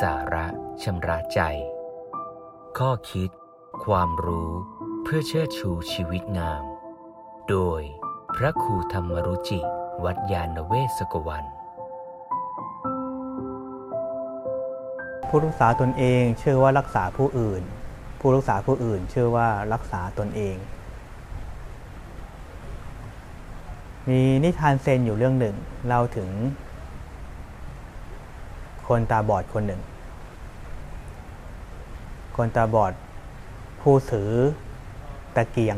สาระชำระใจ ข้อคิด ความรู้เพื่อเชิดชูชีวิตงาม โดยพระครูธรรมรุจิ วัดยาณเวศกวันผู้รักษาตนเองเชื่อว่ารักษาผู้อื่น ผู้รักษาผู้อื่นเชื่อว่ารักษาตนเอง มีนิทานเซนอยู่เรื่องหนึ่งเล่าถึงคนตาบอดคนหนึ่ง คนตาบอด ผู้ถือตะเกียง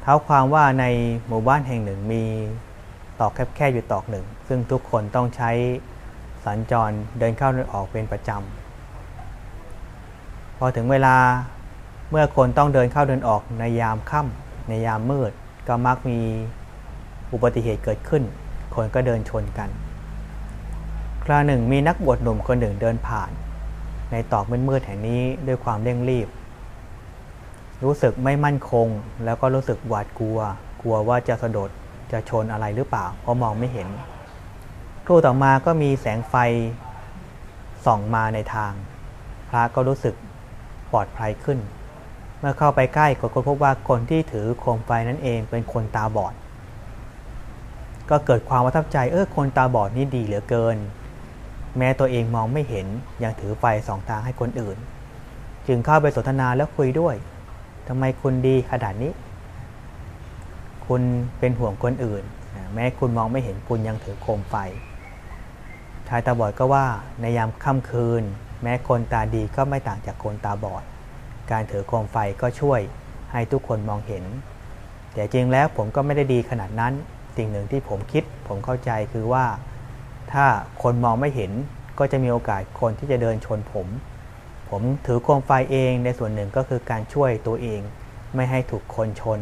เท้าความว่าในหมู่บ้านแห่งหนึ่งมีตอกแคบๆอยู่ตอกหนึ่ง ซึ่งทุกคนต้องใช้สัญจรเดินเข้าเดินออกเป็นประจำ พอถึงเวลาเมื่อคนต้องเดินเข้าเดินออกในยามค่ำในยามมืด ก็มักมีอุบัติเหตุเกิดขึ้น คนก็เดินชนกัน คราหนึ่งมีนักบวชหนุ่มคนหนึ่งเดินผ่าน ในตอกมืดๆแห่งนี้ด้วยความเร่งรีบ รู้สึกไม่มั่นคง แล้วก็รู้สึกหวาดกลัว กลัวว่าจะสะดุดจะชนอะไรหรือเปล่า เพราะมองไม่เห็นครู่ต่อมาก็มีแสงไฟส่องมาในทาง พระก็รู้สึกปลอดภัยขึ้น เมื่อเข้าไปใกล้ก็พบว่าคนที่ถือโคมไฟนั่นเองเป็นคนตาบอด ก็เกิดความประทับใจเออคนตาบอดนี่ดีเหลือเกิน แม้ตัวเองมองไม่เห็นยังถือไฟสองทางให้คนอื่น จึงเข้าไปสนทนาแล้วคุยด้วยทำไมคุณดีขนาดนี้ คุณเป็นห่วงคนอื่น แม้คุณมองไม่เห็นคุณยังถือโคมไฟชายตาบอดก็ว่าในยามค่ำคืน แม้คนตาดีก็ไม่ต่างจากคนตาบอด การถือโคมไฟก็ช่วยให้ทุกคนมองเห็น แต่จริงแล้วผมก็ไม่ได้ดีขนาดนั้น สิ่งหนึ่งที่ผมคิดผมเข้าใจคือว่า ถ้าคนมองไม่เห็นก็จะมีโอกาสคนที่จะเดินชนผม ผมถือโคมไฟเองในส่วนหนึ่งก็คือการช่วยตัวเอง ไม่ให้ถูกคนชน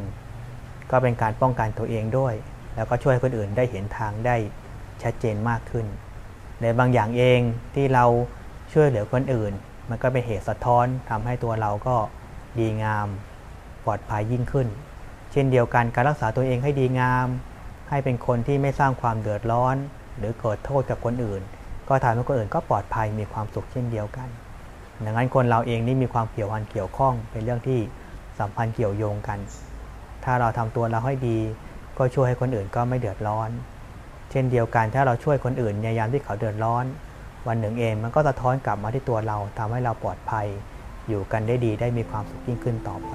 ก็เป็นการป้องกันตัวเองด้วย แล้วก็ช่วยคนอื่นได้เห็นทางได้ชัดเจนมากขึ้น ในบางอย่างเองที่เราช่วยเหลือคนอื่น มันก็เป็นเหตุสะท้อนทำให้ตัวเราก็ดีงาม ปลอดภัยยิ่งขึ้น เช่นเดียวกันการรักษาตัวเองให้ดีงาม ให้เป็นคนที่ไม่สร้างความเดือดร้อน หรือเกิดโทษกับคนอื่น ก็ทำให้คนอื่นก็ปลอดภัยมีความสุขเช่นเดียวกัน ดังนั้นคนเราเองนี่มีความเกี่ยวพันเกี่ยวข้องเป็นเรื่องที่สัมพันธ์เกี่ยวโยงกัน ถ้าเราทำตัวเราให้ดี ก็ช่วยให้คนอื่นก็ไม่เดือดร้อน เช่นเดียวกันถ้าเราช่วยคนอื่นในยามที่เขาเดือดร้อน วันหนึ่งเองมันก็สะท้อนกลับมาที่ตัวเราทำให้เราปลอดภัย อยู่กันได้ดีได้มีความสุขยิ่งขึ้นต่อไป